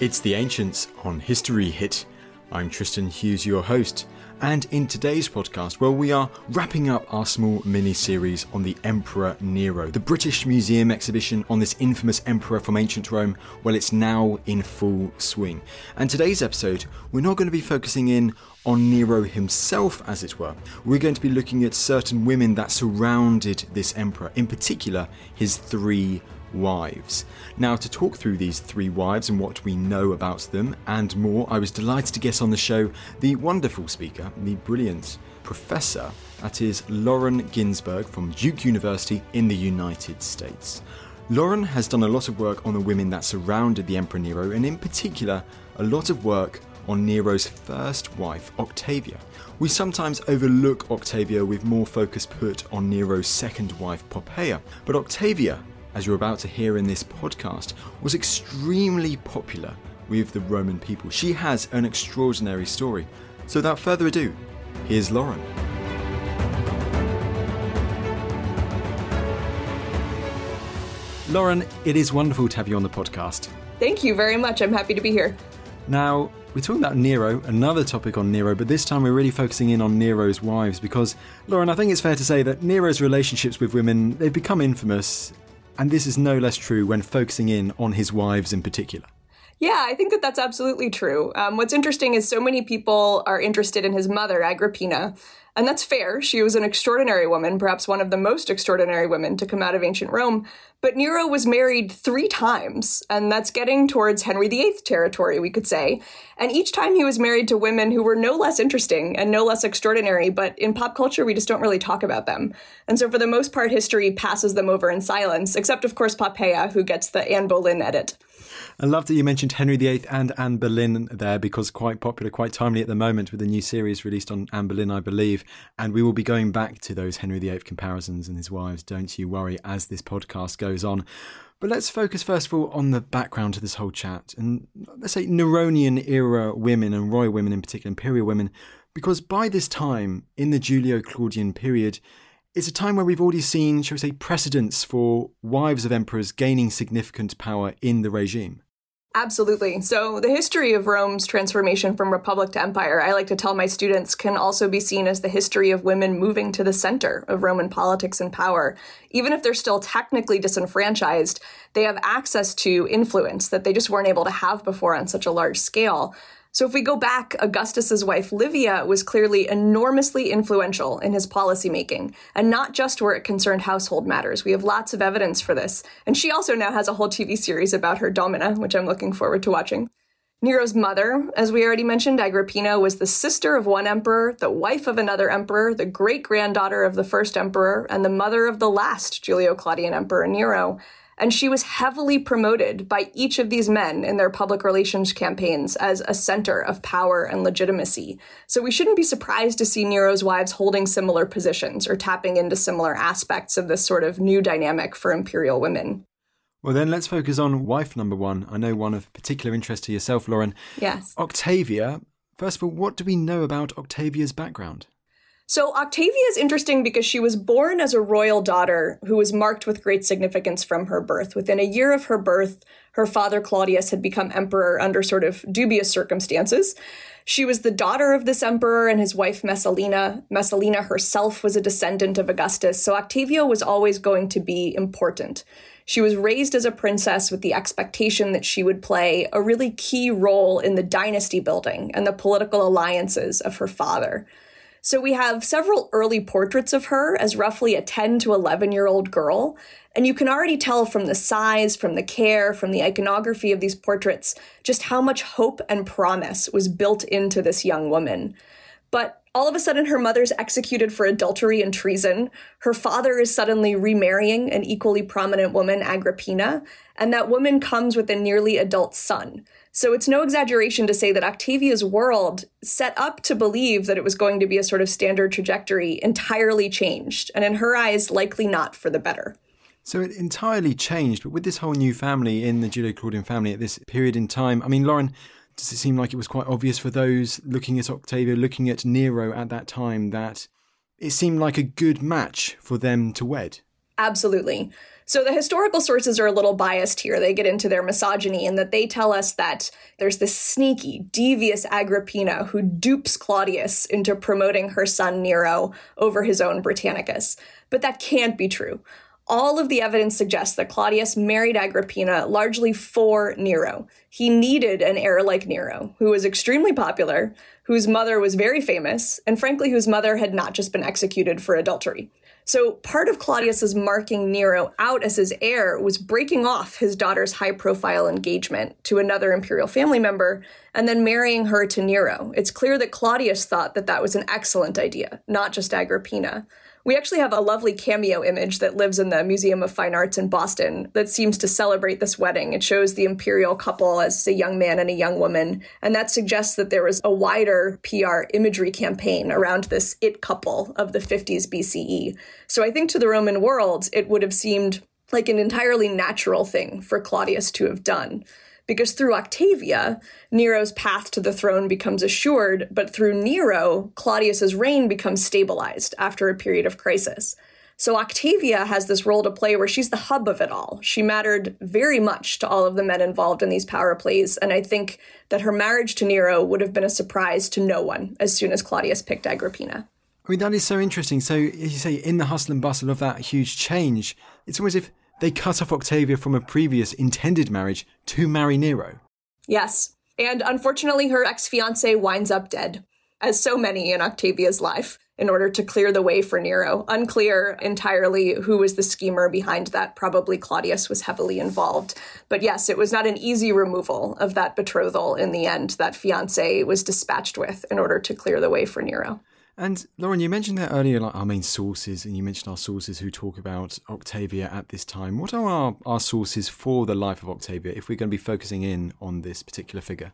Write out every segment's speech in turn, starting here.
It's The Ancients on History Hit. I'm Tristan Hughes, your host, and in today's podcast, well, we are wrapping up our small mini series on the Emperor Nero. The British Museum exhibition on this infamous emperor from ancient Rome, well, it's now in full swing. And today's episode, we're not going to be focusing in on Nero himself, as it were. We're going to be looking at certain women that surrounded this emperor, in particular, his three wives. Now, to talk through these three wives and what we know about them and more, I was delighted to get on the show the wonderful speaker, the brilliant professor, that is Lauren Ginsberg from Duke University in the United States. Lauren has done a lot of work on the women that surrounded the Emperor Nero, and in particular, a lot of work on Nero's first wife, Octavia. We sometimes overlook Octavia with more focus put on Nero's second wife, Poppaea, but Octavia as you're about to hear in this podcast, was extremely popular with the Roman people. She has an extraordinary story. So without further ado, here's Lauren. Lauren, it is wonderful to have you on the podcast. Thank you very much. I'm happy to be here. Now, we're talking about Nero, another topic on Nero, but this time we're really focusing in on Nero's wives because, Lauren, I think it's fair to say that Nero's relationships with women, they've become infamous and this is no less true when focusing in on his wives in particular. Yeah, I think that that's absolutely true. Um, what's interesting is so many people are interested in his mother, Agrippina, and that's fair. She was an extraordinary woman, perhaps one of the most extraordinary women to come out of ancient Rome. But Nero was married three times, and that's getting towards Henry VIII territory, we could say. And each time he was married to women who were no less interesting and no less extraordinary, but in pop culture, we just don't really talk about them. And so, for the most part, history passes them over in silence, except, of course, Poppaea, who gets the Anne Boleyn edit. I love that you mentioned Henry VIII and Anne Boleyn there because quite popular, quite timely at the moment with the new series released on Anne Boleyn, I believe. And we will be going back to those Henry VIII comparisons and his wives, don't you worry, as this podcast goes on. But let's focus first of all on the background to this whole chat and let's say Neronian era women and royal women in particular, imperial women, because by this time in the Julio Claudian period, it's a time where we've already seen, shall we say, precedents for wives of emperors gaining significant power in the regime. Absolutely. So, the history of Rome's transformation from republic to empire, I like to tell my students, can also be seen as the history of women moving to the center of Roman politics and power. Even if they're still technically disenfranchised, they have access to influence that they just weren't able to have before on such a large scale. So if we go back, Augustus's wife Livia was clearly enormously influential in his policymaking, and not just where it concerned household matters. We have lots of evidence for this. And she also now has a whole TV series about her domina, which I'm looking forward to watching. Nero's mother, as we already mentioned, Agrippina, was the sister of one emperor, the wife of another emperor, the great granddaughter of the first emperor, and the mother of the last Julio Claudian emperor, Nero and she was heavily promoted by each of these men in their public relations campaigns as a center of power and legitimacy. So we shouldn't be surprised to see Nero's wives holding similar positions or tapping into similar aspects of this sort of new dynamic for imperial women. Well, then let's focus on wife number one. I know one of particular interest to yourself, Lauren. Yes. Octavia. First of all, what do we know about Octavia's background? So Octavia is interesting because she was born as a royal daughter who was marked with great significance from her birth. Within a year of her birth, her father Claudius had become emperor under sort of dubious circumstances. She was the daughter of this emperor and his wife Messalina. Messalina herself was a descendant of Augustus, so Octavia was always going to be important. She was raised as a princess with the expectation that she would play a really key role in the dynasty building and the political alliances of her father. So we have several early portraits of her as roughly a 10 to 11 year old girl. And you can already tell from the size, from the care, from the iconography of these portraits, just how much hope and promise was built into this young woman. But all of a sudden, her mother's executed for adultery and treason. Her father is suddenly remarrying an equally prominent woman, Agrippina, and that woman comes with a nearly adult son. So it's no exaggeration to say that Octavia's world, set up to believe that it was going to be a sort of standard trajectory, entirely changed, and in her eyes, likely not for the better. So it entirely changed, but with this whole new family in the Julio Claudian family at this period in time, I mean, Lauren, does it seem like it was quite obvious for those looking at Octavia, looking at Nero at that time, that it seemed like a good match for them to wed? Absolutely. So the historical sources are a little biased here. They get into their misogyny in that they tell us that there's this sneaky, devious Agrippina who dupes Claudius into promoting her son Nero over his own Britannicus. But that can't be true. All of the evidence suggests that Claudius married Agrippina largely for Nero. He needed an heir like Nero, who was extremely popular, whose mother was very famous, and frankly, whose mother had not just been executed for adultery. So part of Claudius's marking Nero out as his heir was breaking off his daughter's high-profile engagement to another imperial family member and then marrying her to Nero. It's clear that Claudius thought that that was an excellent idea, not just Agrippina. We actually have a lovely cameo image that lives in the Museum of Fine Arts in Boston that seems to celebrate this wedding. It shows the imperial couple as a young man and a young woman, and that suggests that there was a wider PR imagery campaign around this it couple of the 50s BCE. So I think to the Roman world, it would have seemed like an entirely natural thing for Claudius to have done because through Octavia, Nero's path to the throne becomes assured, but through Nero, Claudius's reign becomes stabilized after a period of crisis. So Octavia has this role to play where she's the hub of it all. She mattered very much to all of the men involved in these power plays, and I think that her marriage to Nero would have been a surprise to no one as soon as Claudius picked Agrippina. I mean, that is so interesting. So, as you say, in the hustle and bustle of that huge change, it's almost as if they cut off Octavia from a previous intended marriage to marry Nero. Yes. And unfortunately, her ex fiance winds up dead, as so many in Octavia's life, in order to clear the way for Nero. Unclear entirely who was the schemer behind that. Probably Claudius was heavily involved. But yes, it was not an easy removal of that betrothal in the end that fiance was dispatched with in order to clear the way for Nero. And Lauren, you mentioned that earlier, like our main sources, and you mentioned our sources who talk about Octavia at this time. What are our, our sources for the life of Octavia if we're going to be focusing in on this particular figure?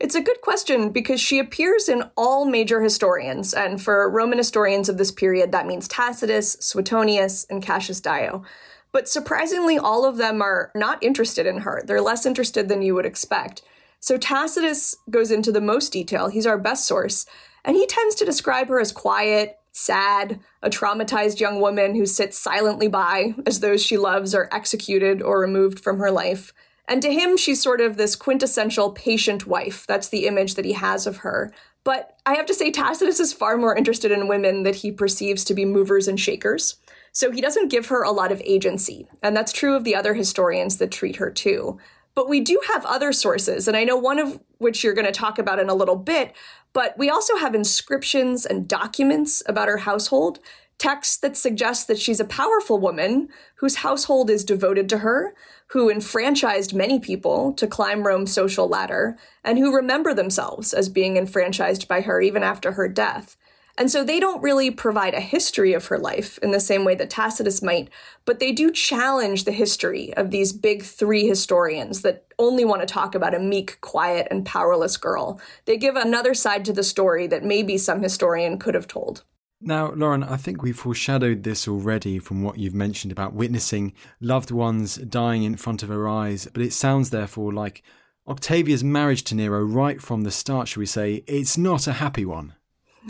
It's a good question because she appears in all major historians, and for Roman historians of this period, that means Tacitus, Suetonius, and Cassius Dio. But surprisingly, all of them are not interested in her. They're less interested than you would expect. So Tacitus goes into the most detail. He's our best source. And he tends to describe her as quiet, sad, a traumatized young woman who sits silently by as those she loves are executed or removed from her life. And to him, she's sort of this quintessential patient wife. That's the image that he has of her. But I have to say, Tacitus is far more interested in women that he perceives to be movers and shakers. So he doesn't give her a lot of agency. And that's true of the other historians that treat her too. But we do have other sources, and I know one of which you're going to talk about in a little bit, but we also have inscriptions and documents about her household, texts that suggest that she's a powerful woman whose household is devoted to her, who enfranchised many people to climb Rome's social ladder, and who remember themselves as being enfranchised by her even after her death. And so they don't really provide a history of her life in the same way that Tacitus might, but they do challenge the history of these big three historians that only want to talk about a meek, quiet, and powerless girl. They give another side to the story that maybe some historian could have told. Now, Lauren, I think we've foreshadowed this already from what you've mentioned about witnessing loved ones dying in front of her eyes, but it sounds therefore like Octavia's marriage to Nero right from the start, shall we say, it's not a happy one.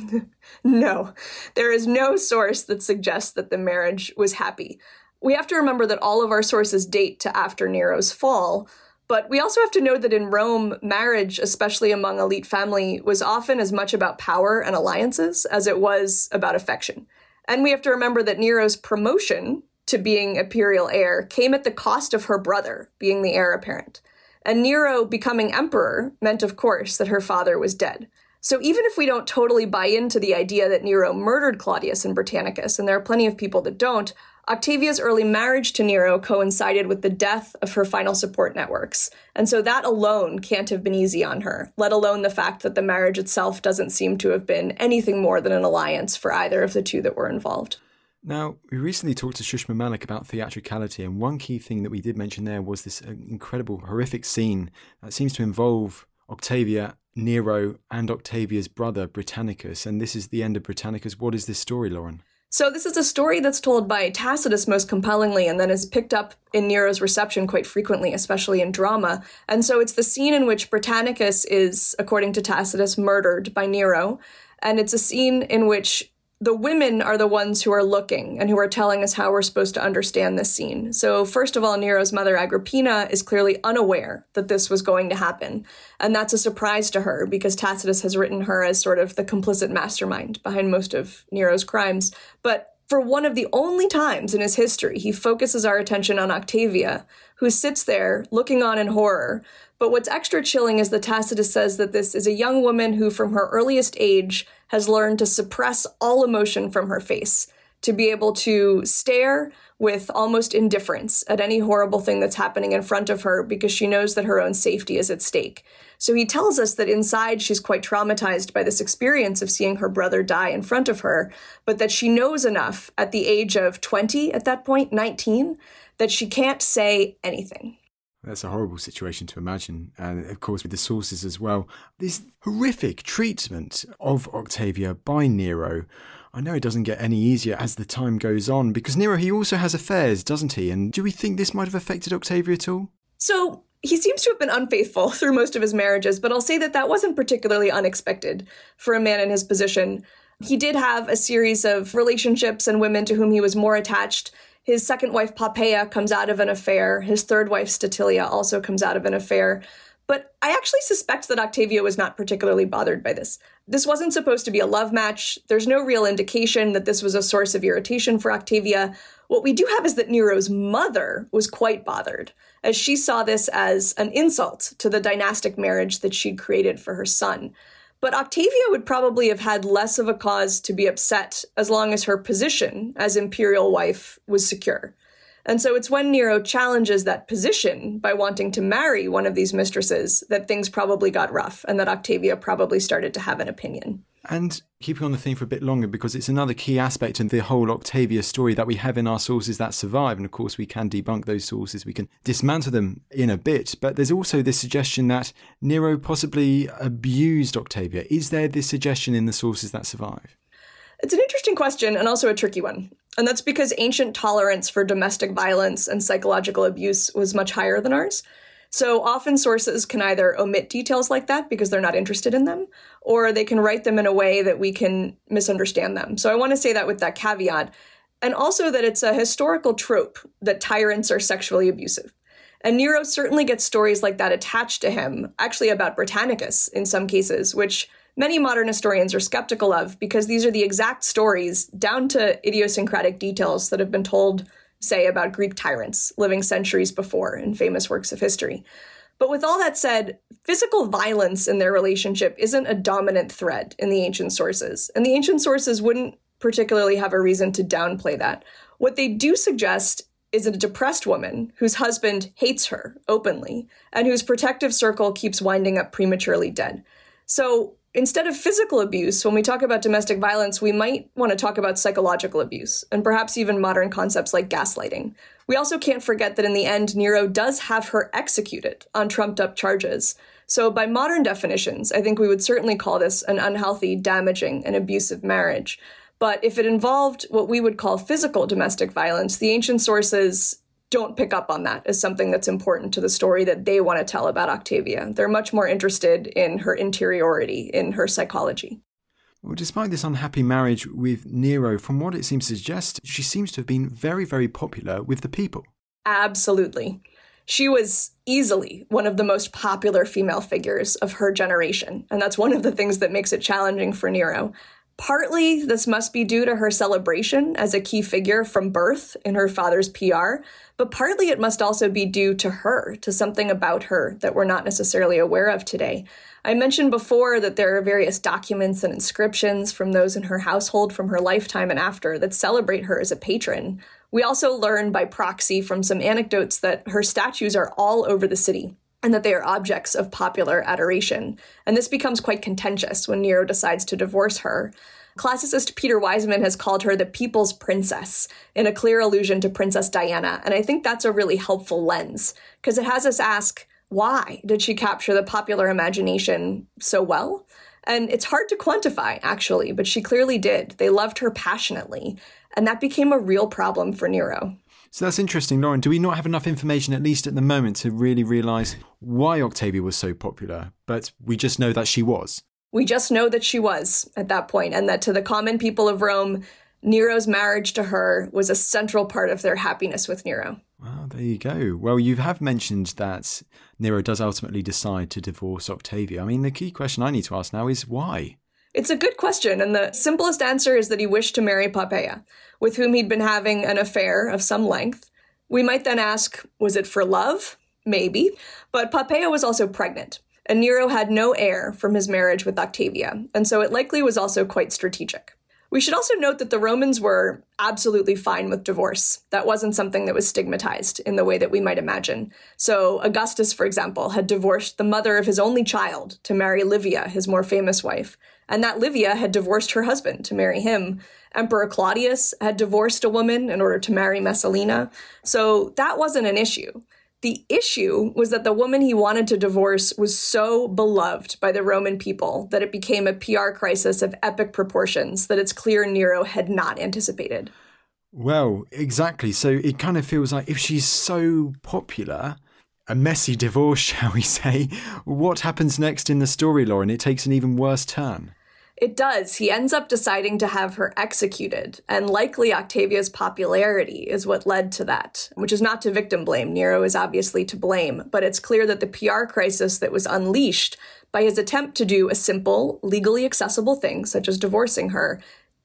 no, there is no source that suggests that the marriage was happy. We have to remember that all of our sources date to after Nero's fall, but we also have to know that in Rome, marriage, especially among elite family, was often as much about power and alliances as it was about affection. And we have to remember that Nero's promotion to being imperial heir came at the cost of her brother being the heir apparent. And Nero becoming emperor meant, of course, that her father was dead. So even if we don't totally buy into the idea that Nero murdered Claudius and Britannicus, and there are plenty of people that don't, Octavia's early marriage to Nero coincided with the death of her final support networks. And so that alone can't have been easy on her, let alone the fact that the marriage itself doesn't seem to have been anything more than an alliance for either of the two that were involved. Now, we recently talked to Shushma Malik about theatricality, and one key thing that we did mention there was this uh, incredible, horrific scene that seems to involve Octavia Nero and Octavia's brother, Britannicus. And this is the end of Britannicus. What is this story, Lauren? So, this is a story that's told by Tacitus most compellingly and then is picked up in Nero's reception quite frequently, especially in drama. And so, it's the scene in which Britannicus is, according to Tacitus, murdered by Nero. And it's a scene in which the women are the ones who are looking and who are telling us how we're supposed to understand this scene. So, first of all, Nero's mother, Agrippina, is clearly unaware that this was going to happen. And that's a surprise to her because Tacitus has written her as sort of the complicit mastermind behind most of Nero's crimes. But for one of the only times in his history, he focuses our attention on Octavia, who sits there looking on in horror. But what's extra chilling is that Tacitus says that this is a young woman who, from her earliest age, has learned to suppress all emotion from her face, to be able to stare with almost indifference at any horrible thing that's happening in front of her because she knows that her own safety is at stake. So he tells us that inside she's quite traumatized by this experience of seeing her brother die in front of her, but that she knows enough at the age of 20, at that point, 19, that she can't say anything. That's a horrible situation to imagine. And of course, with the sources as well. This horrific treatment of Octavia by Nero. I know it doesn't get any easier as the time goes on because Nero, he also has affairs, doesn't he? And do we think this might have affected Octavia at all? So, he seems to have been unfaithful through most of his marriages, but I'll say that that wasn't particularly unexpected for a man in his position. He did have a series of relationships and women to whom he was more attached his second wife, Poppaea, comes out of an affair. His third wife, Statilia, also comes out of an affair. But I actually suspect that Octavia was not particularly bothered by this. This wasn't supposed to be a love match. There's no real indication that this was a source of irritation for Octavia. What we do have is that Nero's mother was quite bothered, as she saw this as an insult to the dynastic marriage that she'd created for her son. But Octavia would probably have had less of a cause to be upset as long as her position as imperial wife was secure. And so it's when Nero challenges that position by wanting to marry one of these mistresses that things probably got rough and that Octavia probably started to have an opinion. And keeping on the theme for a bit longer, because it's another key aspect in the whole Octavia story that we have in our sources that survive. And of course, we can debunk those sources, we can dismantle them in a bit. But there's also this suggestion that Nero possibly abused Octavia. Is there this suggestion in the sources that survive? It's an interesting question and also a tricky one. And that's because ancient tolerance for domestic violence and psychological abuse was much higher than ours. So often sources can either omit details like that because they're not interested in them, or they can write them in a way that we can misunderstand them. So I want to say that with that caveat. And also that it's a historical trope that tyrants are sexually abusive. And Nero certainly gets stories like that attached to him, actually about Britannicus in some cases, which many modern historians are skeptical of because these are the exact stories, down to idiosyncratic details, that have been told say about Greek tyrants living centuries before in famous works of history. But with all that said, physical violence in their relationship isn't a dominant thread in the ancient sources, and the ancient sources wouldn't particularly have a reason to downplay that. What they do suggest is a depressed woman whose husband hates her openly and whose protective circle keeps winding up prematurely dead. So instead of physical abuse, when we talk about domestic violence, we might want to talk about psychological abuse and perhaps even modern concepts like gaslighting. We also can't forget that in the end, Nero does have her executed on trumped up charges. So, by modern definitions, I think we would certainly call this an unhealthy, damaging, and abusive marriage. But if it involved what we would call physical domestic violence, the ancient sources don't pick up on that as something that's important to the story that they want to tell about Octavia. They're much more interested in her interiority, in her psychology. Well, despite this unhappy marriage with Nero, from what it seems to suggest, she seems to have been very, very popular with the people. Absolutely. She was easily one of the most popular female figures of her generation, and that's one of the things that makes it challenging for Nero. Partly, this must be due to her celebration as a key figure from birth in her father's PR, but partly it must also be due to her, to something about her that we're not necessarily aware of today. I mentioned before that there are various documents and inscriptions from those in her household from her lifetime and after that celebrate her as a patron. We also learn by proxy from some anecdotes that her statues are all over the city and that they are objects of popular adoration. And this becomes quite contentious when Nero decides to divorce her. Classicist Peter Wiseman has called her the people's princess, in a clear allusion to Princess Diana. And I think that's a really helpful lens, because it has us ask why did she capture the popular imagination so well? And it's hard to quantify, actually, but she clearly did. They loved her passionately, and that became a real problem for Nero. So that's interesting, Lauren. Do we not have enough information, at least at the moment, to really realise why Octavia was so popular? But we just know that she was. We just know that she was at that point, and that to the common people of Rome, Nero's marriage to her was a central part of their happiness with Nero. Well, there you go. Well, you have mentioned that Nero does ultimately decide to divorce Octavia. I mean, the key question I need to ask now is why? It's a good question, and the simplest answer is that he wished to marry Poppaea, with whom he'd been having an affair of some length. We might then ask, was it for love? Maybe. But Poppaea was also pregnant, and Nero had no heir from his marriage with Octavia, and so it likely was also quite strategic. We should also note that the Romans were absolutely fine with divorce. That wasn't something that was stigmatized in the way that we might imagine. So, Augustus, for example, had divorced the mother of his only child to marry Livia, his more famous wife, and that Livia had divorced her husband to marry him. Emperor Claudius had divorced a woman in order to marry Messalina. So, that wasn't an issue. The issue was that the woman he wanted to divorce was so beloved by the Roman people that it became a PR crisis of epic proportions that it's clear Nero had not anticipated. Well, exactly. So it kind of feels like if she's so popular, a messy divorce, shall we say, what happens next in the story, Lauren? It takes an even worse turn. It does. He ends up deciding to have her executed, and likely Octavia's popularity is what led to that, which is not to victim blame. Nero is obviously to blame, but it's clear that the PR crisis that was unleashed by his attempt to do a simple, legally accessible thing, such as divorcing her,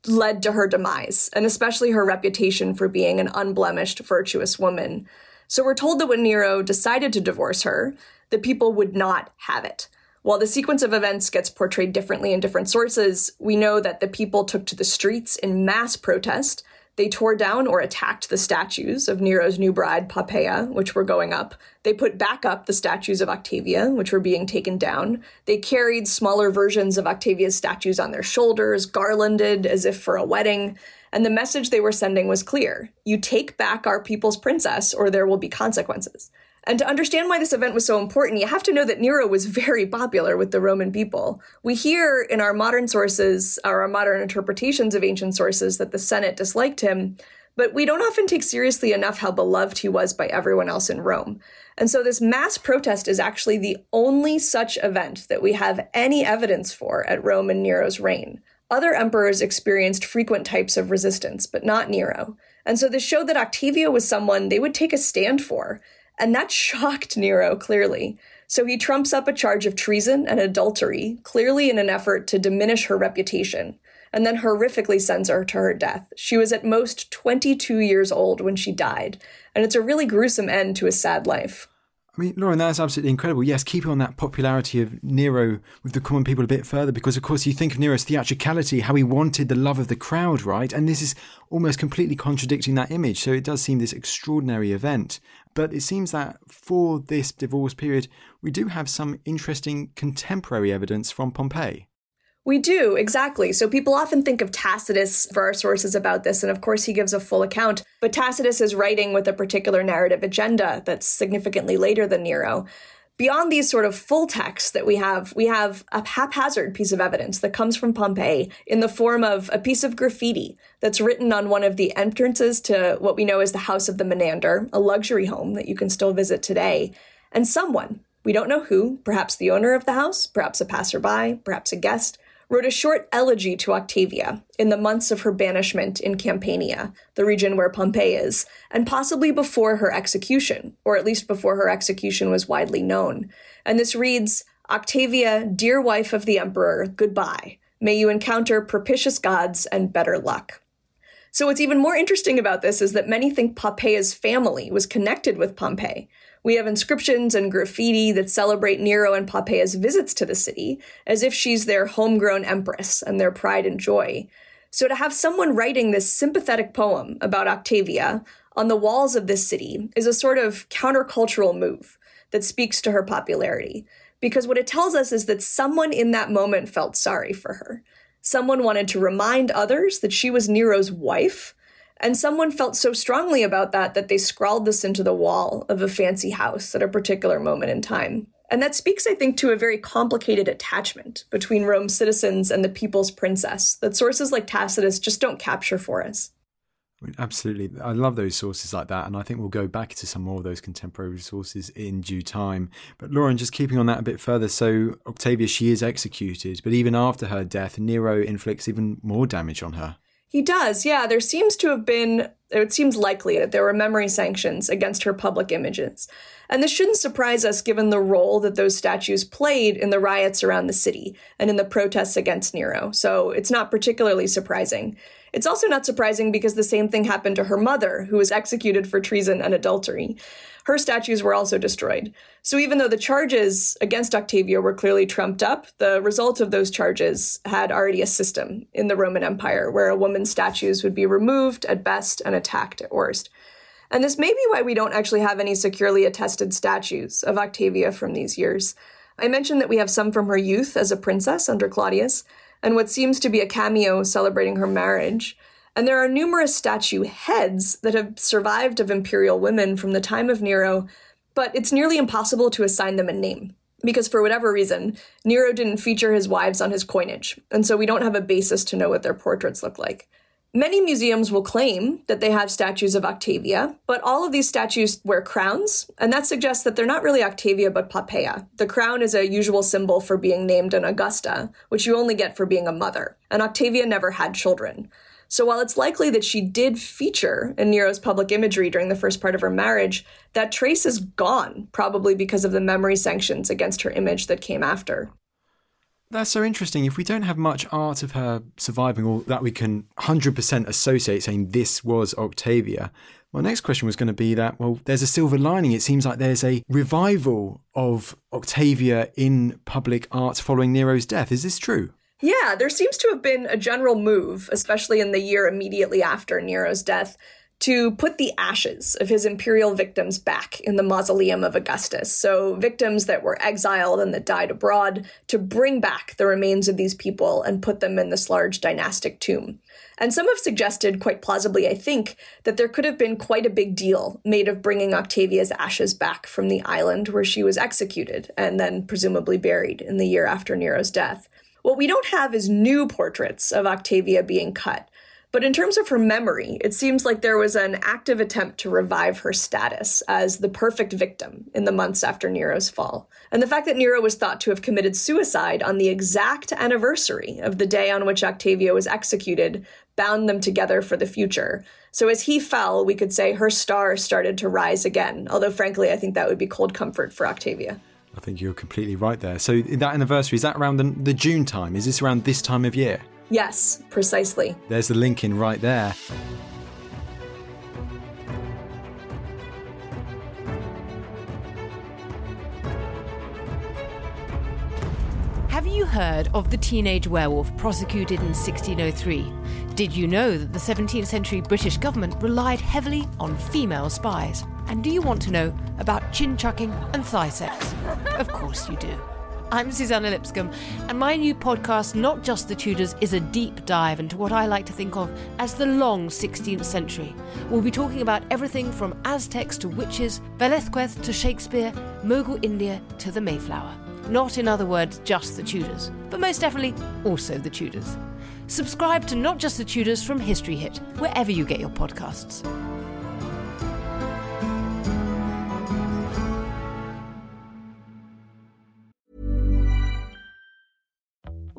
led to her demise, and especially her reputation for being an unblemished, virtuous woman. So we're told that when Nero decided to divorce her, the people would not have it. While the sequence of events gets portrayed differently in different sources, we know that the people took to the streets in mass protest. They tore down or attacked the statues of Nero's new bride, Poppaea, which were going up. They put back up the statues of Octavia, which were being taken down. They carried smaller versions of Octavia's statues on their shoulders, garlanded as if for a wedding. And the message they were sending was clear you take back our people's princess, or there will be consequences. And to understand why this event was so important, you have to know that Nero was very popular with the Roman people. We hear in our modern sources, our modern interpretations of ancient sources, that the Senate disliked him, but we don't often take seriously enough how beloved he was by everyone else in Rome. And so this mass protest is actually the only such event that we have any evidence for at Rome in Nero's reign. Other emperors experienced frequent types of resistance, but not Nero. And so this showed that Octavia was someone they would take a stand for. And that shocked Nero, clearly. So he trumps up a charge of treason and adultery, clearly in an effort to diminish her reputation, and then horrifically sends her to her death. She was at most 22 years old when she died, and it's a really gruesome end to a sad life. I mean, Lauren, that's absolutely incredible. Yes, keeping on that popularity of Nero with the common people a bit further, because of course you think of Nero's theatricality, how he wanted the love of the crowd, right? And this is almost completely contradicting that image. So it does seem this extraordinary event. But it seems that for this divorce period, we do have some interesting contemporary evidence from Pompeii. We do, exactly. So people often think of Tacitus for our sources about this, and of course he gives a full account. But Tacitus is writing with a particular narrative agenda that's significantly later than Nero. Beyond these sort of full texts that we have, we have a haphazard piece of evidence that comes from Pompeii in the form of a piece of graffiti that's written on one of the entrances to what we know as the House of the Menander, a luxury home that you can still visit today. And someone, we don't know who, perhaps the owner of the house, perhaps a passerby, perhaps a guest, wrote a short elegy to Octavia in the months of her banishment in Campania, the region where Pompeii is, and possibly before her execution, or at least before her execution was widely known. And this reads Octavia, dear wife of the emperor, goodbye. May you encounter propitious gods and better luck. So, what's even more interesting about this is that many think Poppaea's family was connected with Pompeii, we have inscriptions and graffiti that celebrate Nero and Poppaea's visits to the city, as if she's their homegrown empress and their pride and joy. So to have someone writing this sympathetic poem about Octavia on the walls of this city is a sort of countercultural move that speaks to her popularity. Because what it tells us is that someone in that moment felt sorry for her. Someone wanted to remind others that she was Nero's wife and someone felt so strongly about that that they scrawled this into the wall of a fancy house at a particular moment in time. And that speaks, I think, to a very complicated attachment between Rome's citizens and the people's princess that sources like Tacitus just don't capture for us. Absolutely. I love those sources like that. And I think we'll go back to some more of those contemporary sources in due time. But Lauren, just keeping on that a bit further. So, Octavia, she is executed, but even after her death, Nero inflicts even more damage on her. He does, yeah. There seems to have been, it seems likely that there were memory sanctions against her public images. And this shouldn't surprise us given the role that those statues played in the riots around the city and in the protests against Nero. So it's not particularly surprising. It's also not surprising because the same thing happened to her mother, who was executed for treason and adultery. Her statues were also destroyed. So even though the charges against Octavia were clearly trumped up, the result of those charges had already a system in the Roman Empire where a woman's statues would be removed at best and attacked at worst. And this may be why we don't actually have any securely attested statues of Octavia from these years. I mentioned that we have some from her youth as a princess under Claudius, and what seems to be a cameo celebrating her marriage. And there are numerous statue heads that have survived of imperial women from the time of Nero, but it's nearly impossible to assign them a name. Because for whatever reason, Nero didn't feature his wives on his coinage, and so we don't have a basis to know what their portraits look like. Many museums will claim that they have statues of Octavia, but all of these statues wear crowns, and that suggests that they're not really Octavia but Poppaea. The crown is a usual symbol for being named an Augusta, which you only get for being a mother, and Octavia never had children. So while it's likely that she did feature in Nero's public imagery during the first part of her marriage, that trace is gone, probably because of the memory sanctions against her image that came after. That's so interesting. If we don't have much art of her surviving or that we can 100% associate saying this was Octavia, my next question was going to be that, well, there's a silver lining. It seems like there's a revival of Octavia in public art following Nero's death. Is this true? Yeah, there seems to have been a general move, especially in the year immediately after Nero's death, to put the ashes of his imperial victims back in the mausoleum of Augustus. So, victims that were exiled and that died abroad, to bring back the remains of these people and put them in this large dynastic tomb. And some have suggested, quite plausibly, I think, that there could have been quite a big deal made of bringing Octavia's ashes back from the island where she was executed and then presumably buried in the year after Nero's death. What we don't have is new portraits of Octavia being cut. But in terms of her memory, it seems like there was an active attempt to revive her status as the perfect victim in the months after Nero's fall. And the fact that Nero was thought to have committed suicide on the exact anniversary of the day on which Octavia was executed bound them together for the future. So as he fell, we could say her star started to rise again, although frankly, I think that would be cold comfort for Octavia. I think you're completely right there. So that anniversary, is that around the, the June time? Is this around this time of year? Yes, precisely. There's the link in right there. Have you heard of the teenage werewolf prosecuted in 1603? Did you know that the 17th century British government relied heavily on female spies? And do you want to know about chin chucking and thigh sex? Of course you do. I'm Suzannah Lipscomb, and my new podcast, Not Just the Tudors, is a deep dive into what I like to think of as the long 16th century. We'll be talking about everything from Aztecs to witches, Velazquez to Shakespeare, Mughal India to the Mayflower. Not, in other words, just the Tudors, but most definitely also the Tudors. Subscribe to Not Just the Tudors from History Hit, wherever you get your podcasts.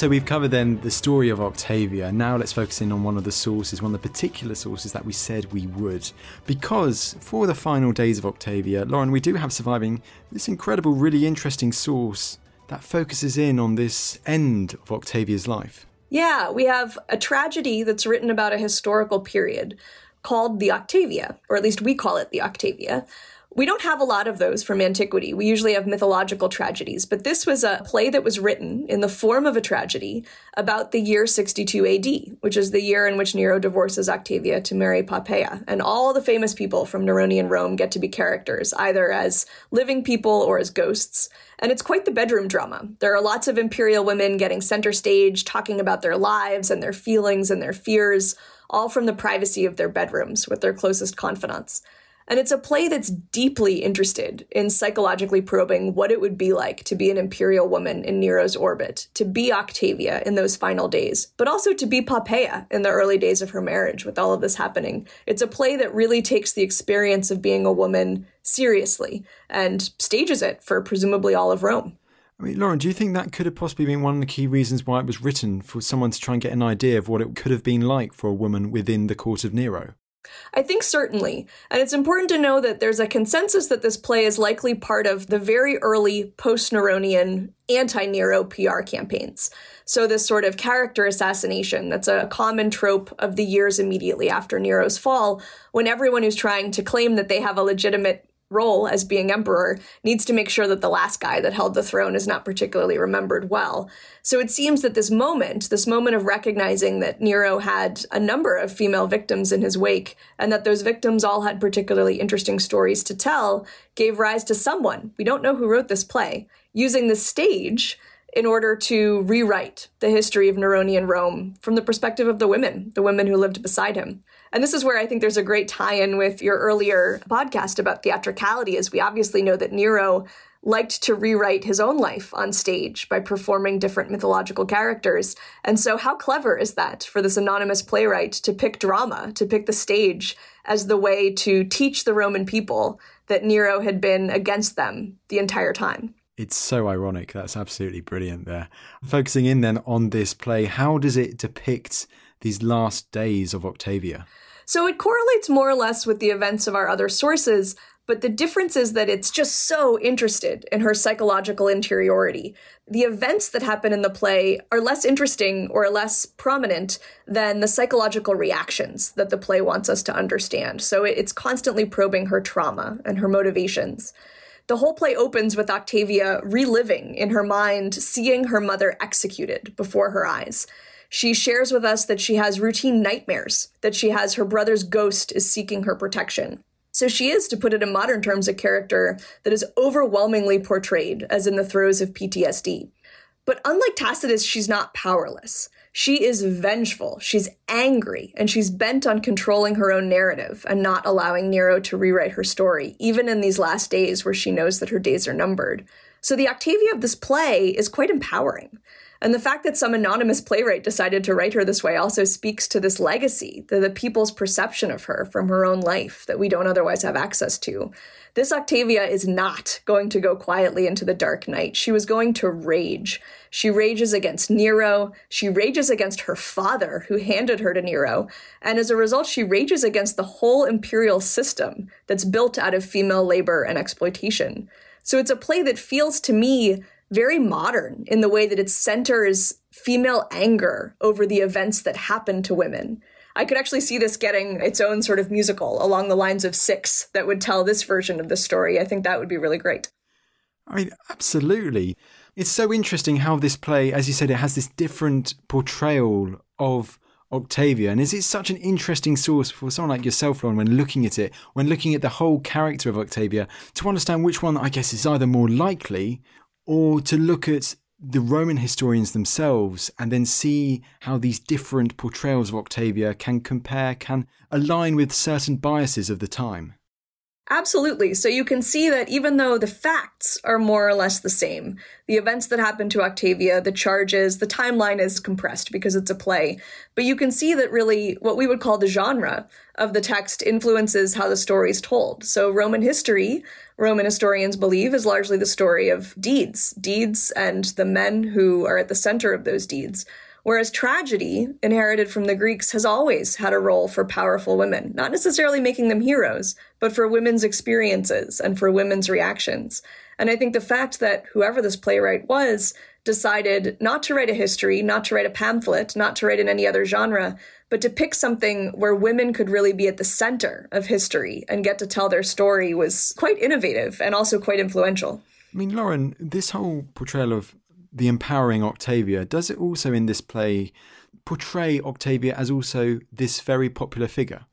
So we've covered then the story of Octavia. Now let's focus in on one of the sources, one of the particular sources that we said we would. Because for the final days of Octavia, Lauren, we do have surviving this incredible, really interesting source that focuses in on this end of Octavia's life. Yeah, we have a tragedy that's written about a historical period called the Octavia, or at least we call it the Octavia. We don't have a lot of those from antiquity. We usually have mythological tragedies, but this was a play that was written in the form of a tragedy about the year 62 AD, which is the year in which Nero divorces Octavia to marry Poppaea. And all the famous people from Neronian Rome get to be characters, either as living people or as ghosts. And it's quite the bedroom drama. There are lots of imperial women getting center stage, talking about their lives and their feelings and their fears, all from the privacy of their bedrooms with their closest confidants. And it's a play that's deeply interested in psychologically probing what it would be like to be an imperial woman in Nero's orbit, to be Octavia in those final days, but also to be Poppaea in the early days of her marriage with all of this happening. It's a play that really takes the experience of being a woman seriously and stages it for presumably all of Rome. I mean, Lauren, do you think that could have possibly been one of the key reasons why it was written for someone to try and get an idea of what it could have been like for a woman within the court of Nero? I think certainly. And it's important to know that there's a consensus that this play is likely part of the very early post Neronian anti Nero PR campaigns. So, this sort of character assassination that's a common trope of the years immediately after Nero's fall, when everyone who's trying to claim that they have a legitimate role as being emperor needs to make sure that the last guy that held the throne is not particularly remembered well. So it seems that this moment, this moment of recognizing that Nero had a number of female victims in his wake and that those victims all had particularly interesting stories to tell, gave rise to someone, we don't know who wrote this play, using the stage in order to rewrite the history of Neronian Rome from the perspective of the women, the women who lived beside him. And this is where I think there's a great tie in with your earlier podcast about theatricality, as we obviously know that Nero liked to rewrite his own life on stage by performing different mythological characters. And so, how clever is that for this anonymous playwright to pick drama, to pick the stage as the way to teach the Roman people that Nero had been against them the entire time? It's so ironic. That's absolutely brilliant there. Focusing in then on this play, how does it depict these last days of Octavia? So it correlates more or less with the events of our other sources, but the difference is that it's just so interested in her psychological interiority. The events that happen in the play are less interesting or less prominent than the psychological reactions that the play wants us to understand. So it's constantly probing her trauma and her motivations. The whole play opens with Octavia reliving in her mind, seeing her mother executed before her eyes. She shares with us that she has routine nightmares, that she has her brother's ghost is seeking her protection. So she is, to put it in modern terms, a character that is overwhelmingly portrayed as in the throes of PTSD. But unlike Tacitus, she's not powerless. She is vengeful, she's angry, and she's bent on controlling her own narrative and not allowing Nero to rewrite her story, even in these last days where she knows that her days are numbered. So the Octavia of this play is quite empowering. And the fact that some anonymous playwright decided to write her this way also speaks to this legacy, the, the people's perception of her from her own life that we don't otherwise have access to. This Octavia is not going to go quietly into the dark night. She was going to rage. She rages against Nero. She rages against her father, who handed her to Nero. And as a result, she rages against the whole imperial system that's built out of female labor and exploitation. So it's a play that feels to me very modern in the way that it centers female anger over the events that happen to women. I could actually see this getting its own sort of musical along the lines of Six that would tell this version of the story. I think that would be really great. I mean, absolutely. It's so interesting how this play, as you said, it has this different portrayal of Octavia. And is it such an interesting source for someone like yourself, Lauren, when looking at it, when looking at the whole character of Octavia, to understand which one, I guess, is either more likely or to look at the Roman historians themselves and then see how these different portrayals of Octavia can compare, can align with certain biases of the time. Absolutely. So you can see that even though the facts are more or less the same, the events that happened to Octavia, the charges, the timeline is compressed because it's a play. But you can see that really what we would call the genre of the text influences how the story is told. So Roman history, Roman historians believe, is largely the story of deeds, deeds and the men who are at the center of those deeds. Whereas tragedy, inherited from the Greeks, has always had a role for powerful women, not necessarily making them heroes, but for women's experiences and for women's reactions. And I think the fact that whoever this playwright was decided not to write a history, not to write a pamphlet, not to write in any other genre, but to pick something where women could really be at the center of history and get to tell their story was quite innovative and also quite influential. I mean, Lauren, this whole portrayal of the empowering Octavia, does it also in this play portray Octavia as also this very popular figure?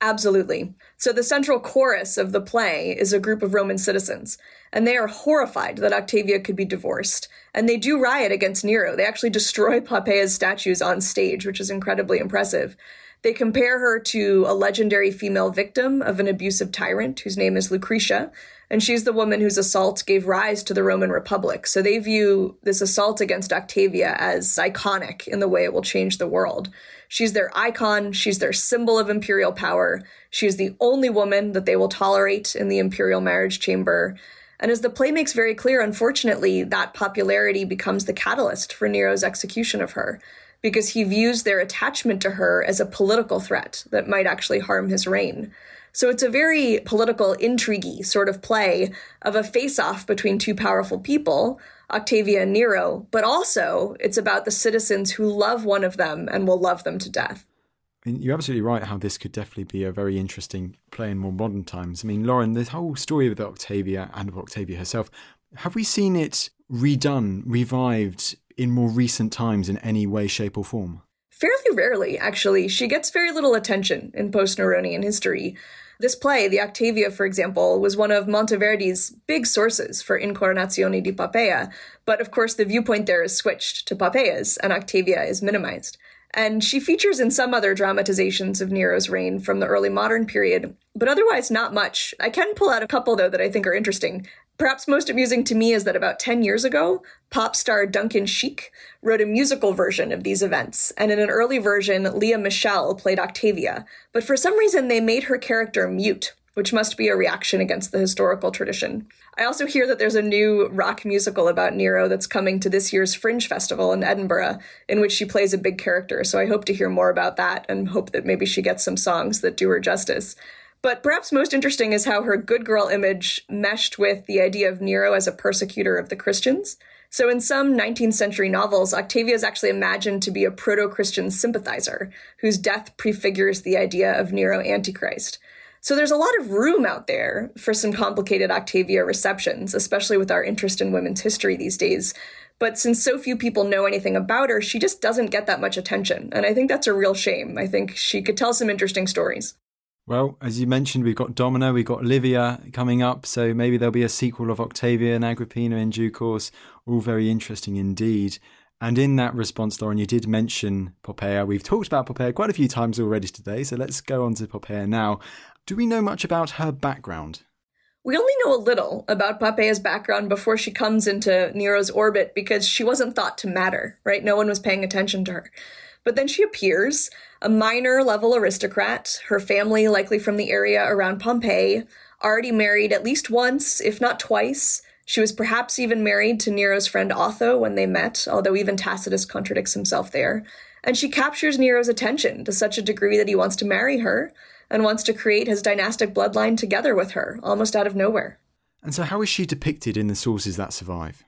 Absolutely. So, the central chorus of the play is a group of Roman citizens, and they are horrified that Octavia could be divorced. And they do riot against Nero. They actually destroy Poppaea's statues on stage, which is incredibly impressive. They compare her to a legendary female victim of an abusive tyrant whose name is Lucretia, and she's the woman whose assault gave rise to the Roman Republic. So they view this assault against Octavia as iconic in the way it will change the world. She's their icon, she's their symbol of imperial power. She's the only woman that they will tolerate in the imperial marriage chamber. And as the play makes very clear, unfortunately, that popularity becomes the catalyst for Nero's execution of her, because he views their attachment to her as a political threat that might actually harm his reign. So it's a very political, intriguey sort of play of a face off between two powerful people, Octavia and Nero, but also it's about the citizens who love one of them and will love them to death. You're absolutely right how this could definitely be a very interesting play in more modern times. I mean, Lauren, this whole story of Octavia and of Octavia herself, have we seen it redone, revived in more recent times in any way, shape, or form? Fairly rarely, actually. She gets very little attention in post Neronian history. This play, the Octavia, for example, was one of Monteverdi's big sources for Incoronazione di Poppaea, but of course the viewpoint there is switched to Poppaea's, and Octavia is minimized. And she features in some other dramatizations of Nero's reign from the early modern period, but otherwise not much. I can pull out a couple, though, that I think are interesting. Perhaps most amusing to me is that about 10 years ago, pop star Duncan Sheik wrote a musical version of these events, and in an early version, Lea Michele played Octavia, but for some reason they made her character mute, which must be a reaction against the historical tradition. I also hear that there's a new rock musical about Nero that's coming to this year's Fringe Festival in Edinburgh, in which she plays a big character, so I hope to hear more about that and hope that maybe she gets some songs that do her justice. But perhaps most interesting is how her good girl image meshed with the idea of Nero as a persecutor of the Christians. So, in some 19th century novels, Octavia is actually imagined to be a proto Christian sympathizer whose death prefigures the idea of Nero Antichrist. So, there's a lot of room out there for some complicated Octavia receptions, especially with our interest in women's history these days. But since so few people know anything about her, she just doesn't get that much attention. And I think that's a real shame. I think she could tell some interesting stories. Well, as you mentioned, we've got Domina, we've got Livia coming up, so maybe there'll be a sequel of Octavia and Agrippina in due course. All very interesting indeed. And in that response, Lauren, you did mention Poppaea. We've talked about Poppaea quite a few times already today, so let's go on to Poppaea now. Do we know much about her background? We only know a little about Poppaea's background before she comes into Nero's orbit because she wasn't thought to matter, right? No one was paying attention to her. But then she appears, a minor level aristocrat, her family likely from the area around Pompeii, already married at least once, if not twice. She was perhaps even married to Nero's friend Otho when they met, although even Tacitus contradicts himself there. And she captures Nero's attention to such a degree that he wants to marry her and wants to create his dynastic bloodline together with her, almost out of nowhere. And so, how is she depicted in the sources that survive?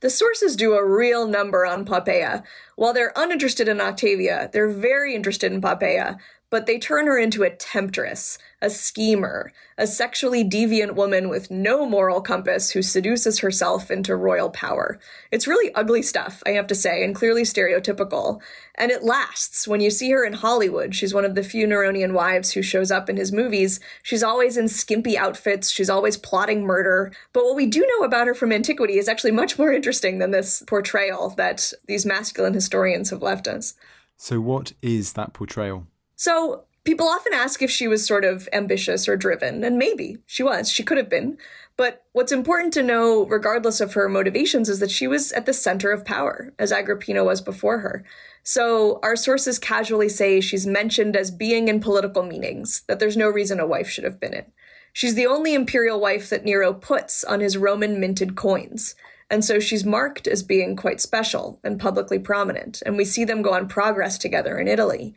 The sources do a real number on Poppaea. While they're uninterested in Octavia, they're very interested in Poppaea, but they turn her into a temptress, a schemer, a sexually deviant woman with no moral compass who seduces herself into royal power. It's really ugly stuff, I have to say, and clearly stereotypical. And it lasts. When you see her in Hollywood, she's one of the few Neronian wives who shows up in his movies. She's always in skimpy outfits, she's always plotting murder. But what we do know about her from antiquity is actually much more interesting than this portrayal that these masculine historians have left us. So, what is that portrayal? So, people often ask if she was sort of ambitious or driven, and maybe she was. She could have been. But what's important to know, regardless of her motivations, is that she was at the center of power, as Agrippina was before her. So, our sources casually say she's mentioned as being in political meetings, that there's no reason a wife should have been in. She's the only imperial wife that Nero puts on his Roman minted coins. And so she's marked as being quite special and publicly prominent. And we see them go on progress together in Italy.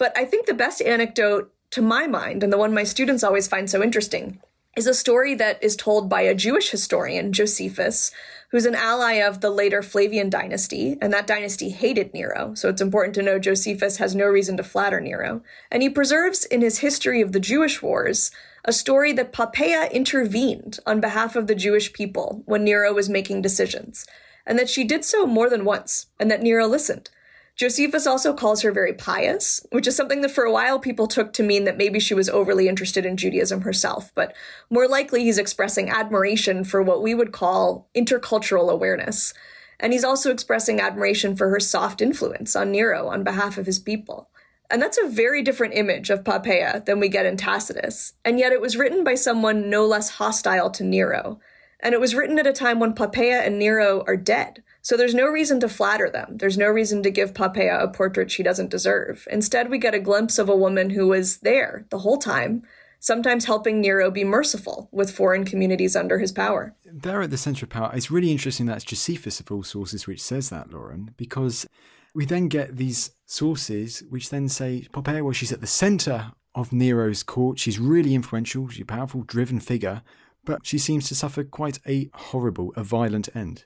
But I think the best anecdote to my mind, and the one my students always find so interesting, is a story that is told by a Jewish historian, Josephus, who's an ally of the later Flavian dynasty, and that dynasty hated Nero. So it's important to know Josephus has no reason to flatter Nero. And he preserves in his history of the Jewish wars a story that Poppaea intervened on behalf of the Jewish people when Nero was making decisions, and that she did so more than once, and that Nero listened. Josephus also calls her very pious, which is something that for a while people took to mean that maybe she was overly interested in Judaism herself, but more likely he's expressing admiration for what we would call intercultural awareness. And he's also expressing admiration for her soft influence on Nero on behalf of his people. And that's a very different image of Poppaea than we get in Tacitus. And yet it was written by someone no less hostile to Nero. And it was written at a time when Poppaea and Nero are dead. So there's no reason to flatter them. There's no reason to give Poppaea a portrait she doesn't deserve. Instead, we get a glimpse of a woman who was there the whole time, sometimes helping Nero be merciful with foreign communities under his power. There at the centre of power, it's really interesting that's Josephus of all sources which says that, Lauren, because we then get these sources which then say Poppaea, well, she's at the centre of Nero's court. She's really influential. She's a powerful, driven figure, but she seems to suffer quite a horrible, a violent end.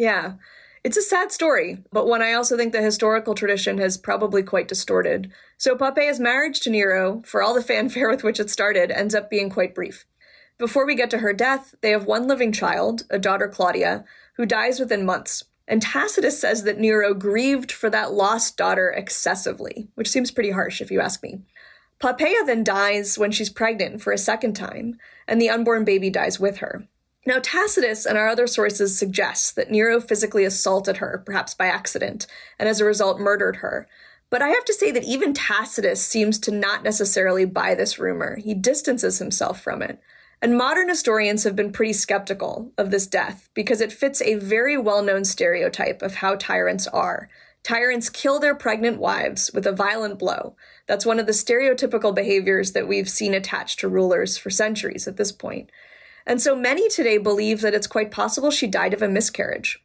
Yeah. It's a sad story, but one I also think the historical tradition has probably quite distorted. So Poppaea's marriage to Nero, for all the fanfare with which it started, ends up being quite brief. Before we get to her death, they have one living child, a daughter Claudia, who dies within months. And Tacitus says that Nero grieved for that lost daughter excessively, which seems pretty harsh if you ask me. Poppaea then dies when she's pregnant for a second time, and the unborn baby dies with her. Now, Tacitus and our other sources suggest that Nero physically assaulted her, perhaps by accident, and as a result murdered her. But I have to say that even Tacitus seems to not necessarily buy this rumor. He distances himself from it. And modern historians have been pretty skeptical of this death because it fits a very well known stereotype of how tyrants are. Tyrants kill their pregnant wives with a violent blow. That's one of the stereotypical behaviors that we've seen attached to rulers for centuries at this point. And so many today believe that it's quite possible she died of a miscarriage.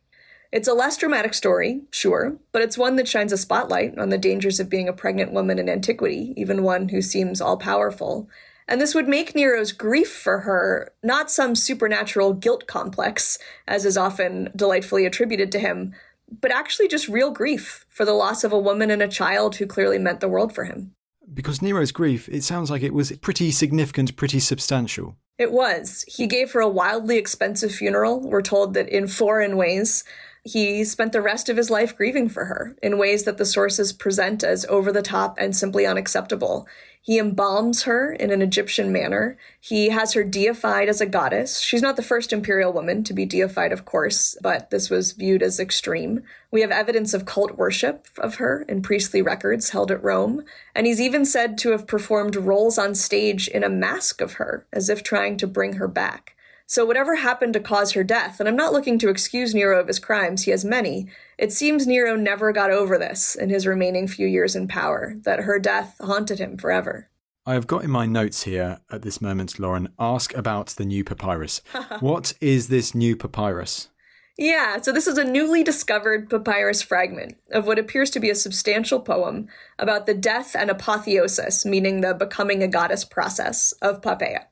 It's a less dramatic story, sure, but it's one that shines a spotlight on the dangers of being a pregnant woman in antiquity, even one who seems all powerful. And this would make Nero's grief for her not some supernatural guilt complex, as is often delightfully attributed to him, but actually just real grief for the loss of a woman and a child who clearly meant the world for him. Because Nero's grief, it sounds like it was pretty significant, pretty substantial. It was. He gave her a wildly expensive funeral. We're told that in foreign ways. He spent the rest of his life grieving for her in ways that the sources present as over the top and simply unacceptable. He embalms her in an Egyptian manner. He has her deified as a goddess. She's not the first imperial woman to be deified, of course, but this was viewed as extreme. We have evidence of cult worship of her in priestly records held at Rome, and he's even said to have performed roles on stage in a mask of her, as if trying to bring her back. So, whatever happened to cause her death, and I'm not looking to excuse Nero of his crimes, he has many, it seems Nero never got over this in his remaining few years in power, that her death haunted him forever. I have got in my notes here at this moment, Lauren, ask about the new papyrus. what is this new papyrus? Yeah, so this is a newly discovered papyrus fragment of what appears to be a substantial poem about the death and apotheosis, meaning the becoming a goddess process of Poppaea.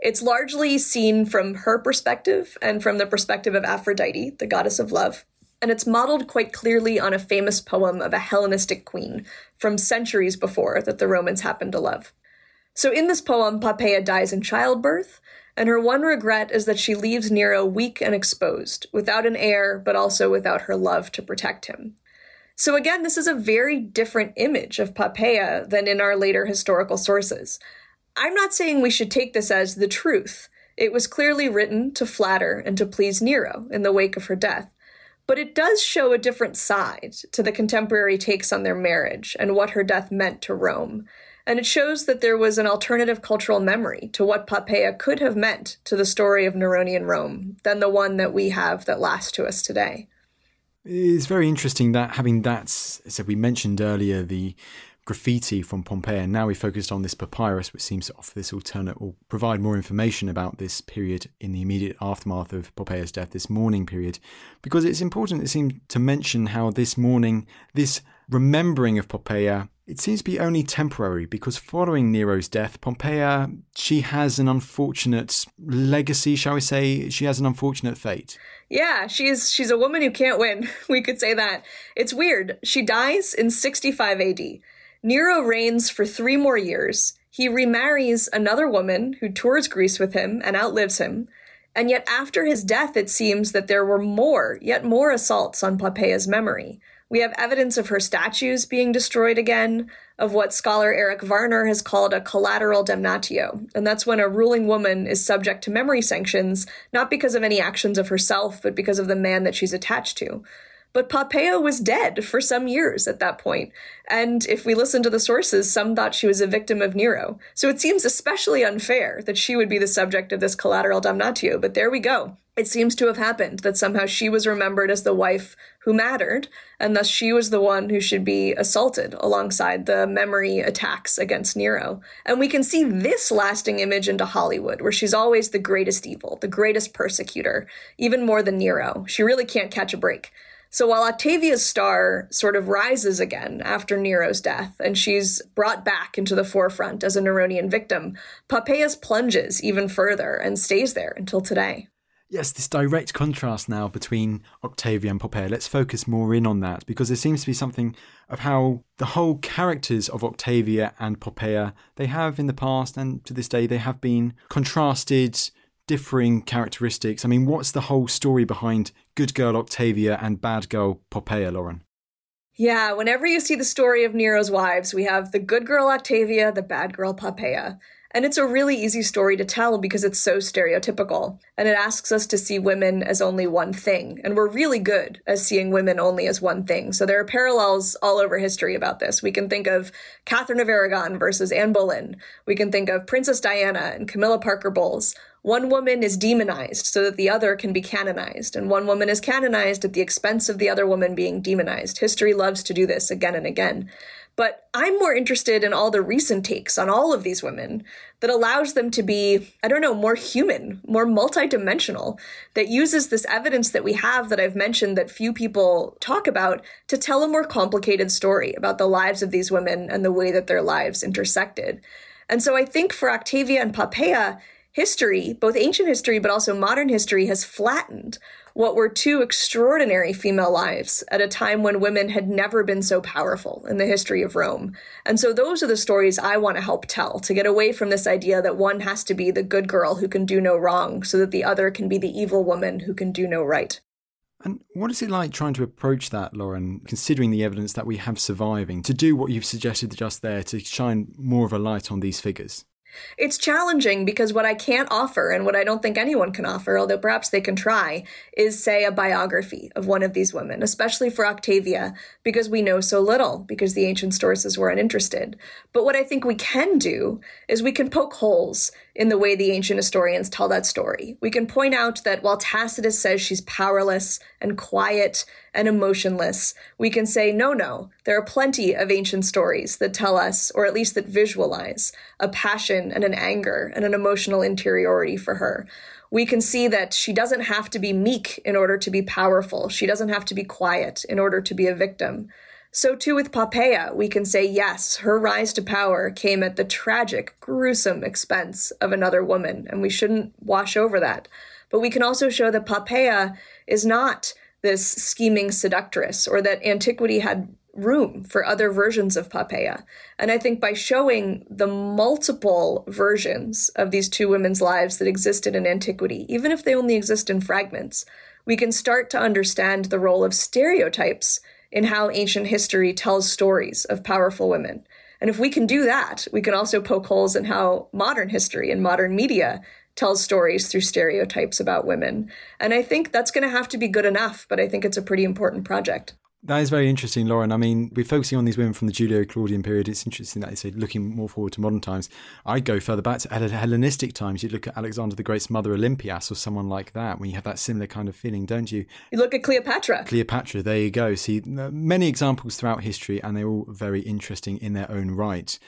It's largely seen from her perspective and from the perspective of Aphrodite, the goddess of love. And it's modeled quite clearly on a famous poem of a Hellenistic queen from centuries before that the Romans happened to love. So in this poem, Poppaea dies in childbirth, and her one regret is that she leaves Nero weak and exposed, without an heir, but also without her love to protect him. So again, this is a very different image of Poppaea than in our later historical sources. I'm not saying we should take this as the truth. It was clearly written to flatter and to please Nero in the wake of her death. But it does show a different side to the contemporary takes on their marriage and what her death meant to Rome. And it shows that there was an alternative cultural memory to what Poppaea could have meant to the story of Neronian Rome than the one that we have that lasts to us today. It's very interesting that having that, so we mentioned earlier the graffiti from Pompeii, and now we focused on this papyrus, which seems to offer this alternate or provide more information about this period in the immediate aftermath of Poppaea's death, this mourning period, because it's important, it seems, to mention how this mourning, this remembering of Poppaea, it seems to be only temporary because following Nero's death, Poppaea, she has an unfortunate legacy, shall we say? She has an unfortunate fate. Yeah, she's she's a woman who can't win. We could say that. It's weird. She dies in 65 AD. Nero reigns for three more years. He remarries another woman who tours Greece with him and outlives him. And yet, after his death, it seems that there were more, yet more assaults on Poppaea's memory. We have evidence of her statues being destroyed again, of what scholar Eric Varner has called a collateral damnatio. And that's when a ruling woman is subject to memory sanctions, not because of any actions of herself, but because of the man that she's attached to. But Poppaea was dead for some years at that point, and if we listen to the sources, some thought she was a victim of Nero. So it seems especially unfair that she would be the subject of this collateral damnatio, but there we go. It seems to have happened that somehow she was remembered as the wife who mattered, and thus she was the one who should be assaulted alongside the memory attacks against Nero. And we can see this lasting image into Hollywood, where she's always the greatest evil, the greatest persecutor, even more than Nero. She really can't catch a break. So while Octavia's star sort of rises again after Nero's death, and she's brought back into the forefront as a Neronian victim, Poppaea's plunges even further and stays there until today. Yes, this direct contrast now between Octavia and Poppaea. Let's focus more in on that because there seems to be something of how the whole characters of Octavia and Poppaea, they have in the past and to this day, they have been contrasted differing characteristics. I mean, what's the whole story behind good girl Octavia and bad girl Poppaea, Lauren? Yeah, whenever you see the story of Nero's wives, we have the good girl Octavia, the bad girl Poppaea. And it's a really easy story to tell because it's so stereotypical. And it asks us to see women as only one thing. And we're really good at seeing women only as one thing. So there are parallels all over history about this. We can think of Catherine of Aragon versus Anne Boleyn. We can think of Princess Diana and Camilla Parker Bowles. One woman is demonized so that the other can be canonized, and one woman is canonized at the expense of the other woman being demonized. History loves to do this again and again. But I'm more interested in all the recent takes on all of these women that allows them to be, I don't know, more human, more multidimensional, that uses this evidence that we have that I've mentioned that few people talk about to tell a more complicated story about the lives of these women and the way that their lives intersected. And so I think for Octavia and Poppaea, history, both ancient history but also modern history, has flattened what were two extraordinary female lives at a time when women had never been so powerful in the history of Rome. And so those are the stories I want to help tell to get away from this idea that one has to be the good girl who can do no wrong so that the other can be the evil woman who can do no right. And what is it like trying to approach that, Lauren, considering the evidence that we have surviving, to do what you've suggested just there, to shine more of a light on these figures? It's challenging because what I can't offer and what I don't think anyone can offer, although perhaps they can try, is say a biography of one of these women, especially for Octavia, because we know so little, because the ancient sources were uninterested. But what I think we can do is we can poke holes in the way the ancient historians tell that story. We can point out that while Tacitus says she's powerless and quiet and emotionless, we can say, no, no, there are plenty of ancient stories that tell us, or at least that visualize, a passion and an anger and an emotional interiority for her. We can see that she doesn't have to be meek in order to be powerful. She doesn't have to be quiet in order to be a victim. So, too, with Poppaea, we can say yes, her rise to power came at the tragic, gruesome expense of another woman, and we shouldn't wash over that. But we can also show that Poppaea is not this scheming seductress, or that antiquity had room for other versions of Poppaea. And I think by showing the multiple versions of these two women's lives that existed in antiquity, even if they only exist in fragments, we can start to understand the role of stereotypes in how ancient history tells stories of powerful women. And if we can do that, we can also poke holes in how modern history and modern media tells stories through stereotypes about women. And I think that's going to have to be good enough, but I think it's a pretty important project. That is very interesting, Lauren. I mean, we're focusing on these women from the Julio Claudian period. It's interesting that you say looking more forward to modern times. I'd go further back to Hellenistic times. You'd look at Alexander the Great's mother, Olympias, or someone like that, when you have that similar kind of feeling, don't you? You look at Cleopatra. Cleopatra, there you go. See, many examples throughout history, and they're all very interesting in their own right.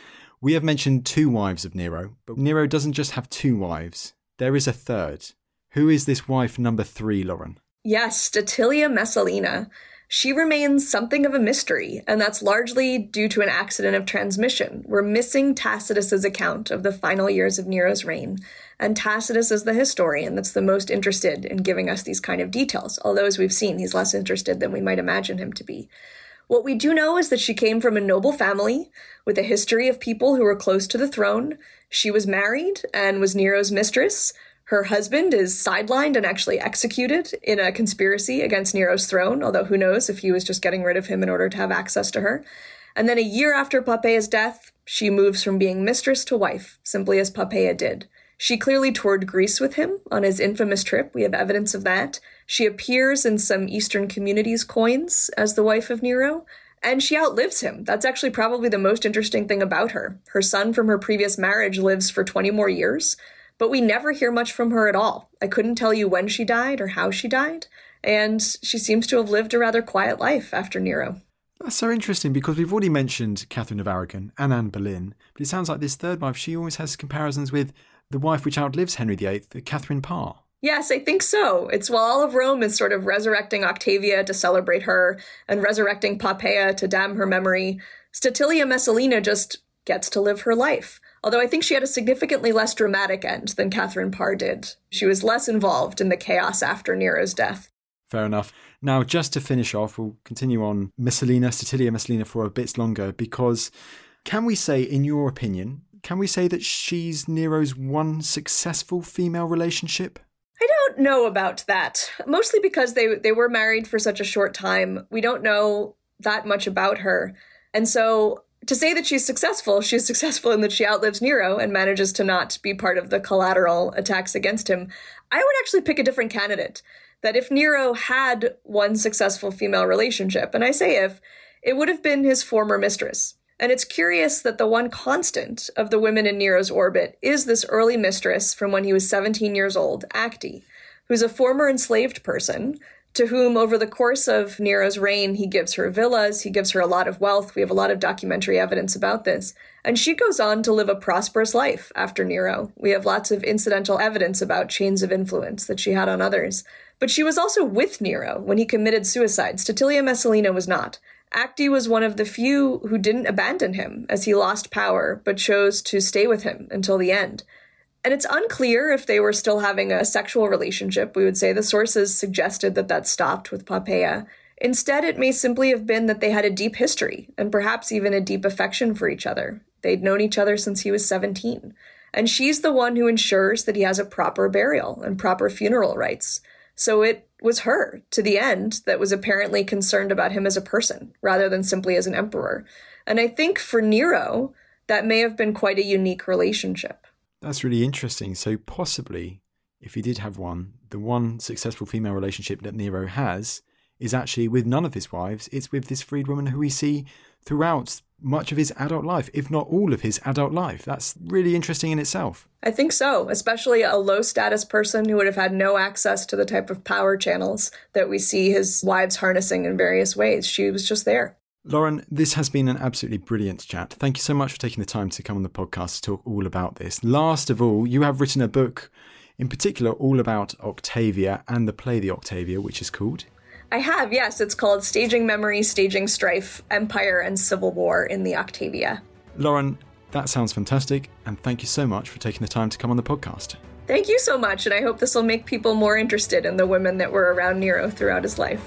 We have mentioned two wives of Nero, but Nero doesn't just have two wives, there is a third. Who is this wife number three, Lauren? Yes, Statilia Messalina she remains something of a mystery, and that's largely due to an accident of transmission. We're missing Tacitus's account of the final years of Nero's reign, and Tacitus is the historian that's the most interested in giving us these kind of details, although as we've seen, he's less interested than we might imagine him to be. What we do know is that she came from a noble family with a history of people who were close to the throne. She was married and was Nero's mistress. Her husband is sidelined and actually executed in a conspiracy against Nero's throne, although who knows if he was just getting rid of him in order to have access to her. And then a year after Poppaea's death, she moves from being mistress to wife, simply as Poppaea did. She clearly toured Greece with him on his infamous trip. We have evidence of that. She appears in some Eastern communities' coins as the wife of Nero, and she outlives him. That's actually probably the most interesting thing about her. Her son from her previous marriage lives for 20 more years but we never hear much from her at all. I couldn't tell you when she died or how she died, and she seems to have lived a rather quiet life after Nero. That's so interesting because we've already mentioned Catherine of Aragon and Anne Boleyn, but it sounds like this third wife, she always has comparisons with the wife which outlives Henry VIII, Catherine Parr. Yes, I think so. It's while all of Rome is sort of resurrecting Octavia to celebrate her and resurrecting Poppaea to damn her memory, Statilia Messalina just gets to live her life. Although I think she had a significantly less dramatic end than Catherine Parr did. She was less involved in the chaos after Nero's death. Fair enough. Now, just to finish off, we'll continue on Messalina, Statilia Messalina for a bit longer because can we say, in your opinion, can we say that she's Nero's one successful female relationship? I don't know about that. Mostly because they they were married for such a short time. We don't know that much about her. And so to say that she's successful, she's successful in that she outlives Nero and manages to not be part of the collateral attacks against him. I would actually pick a different candidate. That if Nero had one successful female relationship, and I say if, it would have been his former mistress. And it's curious that the one constant of the women in Nero's orbit is this early mistress from when he was 17 years old, Acte, who's a former enslaved person to whom, over the course of Nero's reign, he gives her villas, he gives her a lot of wealth. We have a lot of documentary evidence about this. And she goes on to live a prosperous life after Nero. We have lots of incidental evidence about chains of influence that she had on others. But she was also with Nero when he committed suicide. Statilia Messalina was not. Acte was one of the few who didn't abandon him as he lost power, but chose to stay with him until the end. And it's unclear if they were still having a sexual relationship. We would say the sources suggested that that stopped with Poppaea. Instead, it may simply have been that they had a deep history and perhaps even a deep affection for each other. They'd known each other since he was 17. And she's the one who ensures that he has a proper burial and proper funeral rites. So it was her, to the end, that was apparently concerned about him as a person rather than simply as an emperor. And I think for Nero, that may have been quite a unique relationship. That's really interesting. So, possibly, if he did have one, the one successful female relationship that Nero has is actually with none of his wives. It's with this freedwoman who we see throughout much of his adult life, if not all of his adult life. That's really interesting in itself. I think so, especially a low status person who would have had no access to the type of power channels that we see his wives harnessing in various ways. She was just there. Lauren, this has been an absolutely brilliant chat. Thank you so much for taking the time to come on the podcast to talk all about this. Last of all, you have written a book in particular all about Octavia and the play The Octavia, which is called. I have, yes. It's called Staging Memory, Staging Strife Empire and Civil War in the Octavia. Lauren, that sounds fantastic, and thank you so much for taking the time to come on the podcast. Thank you so much, and I hope this will make people more interested in the women that were around Nero throughout his life.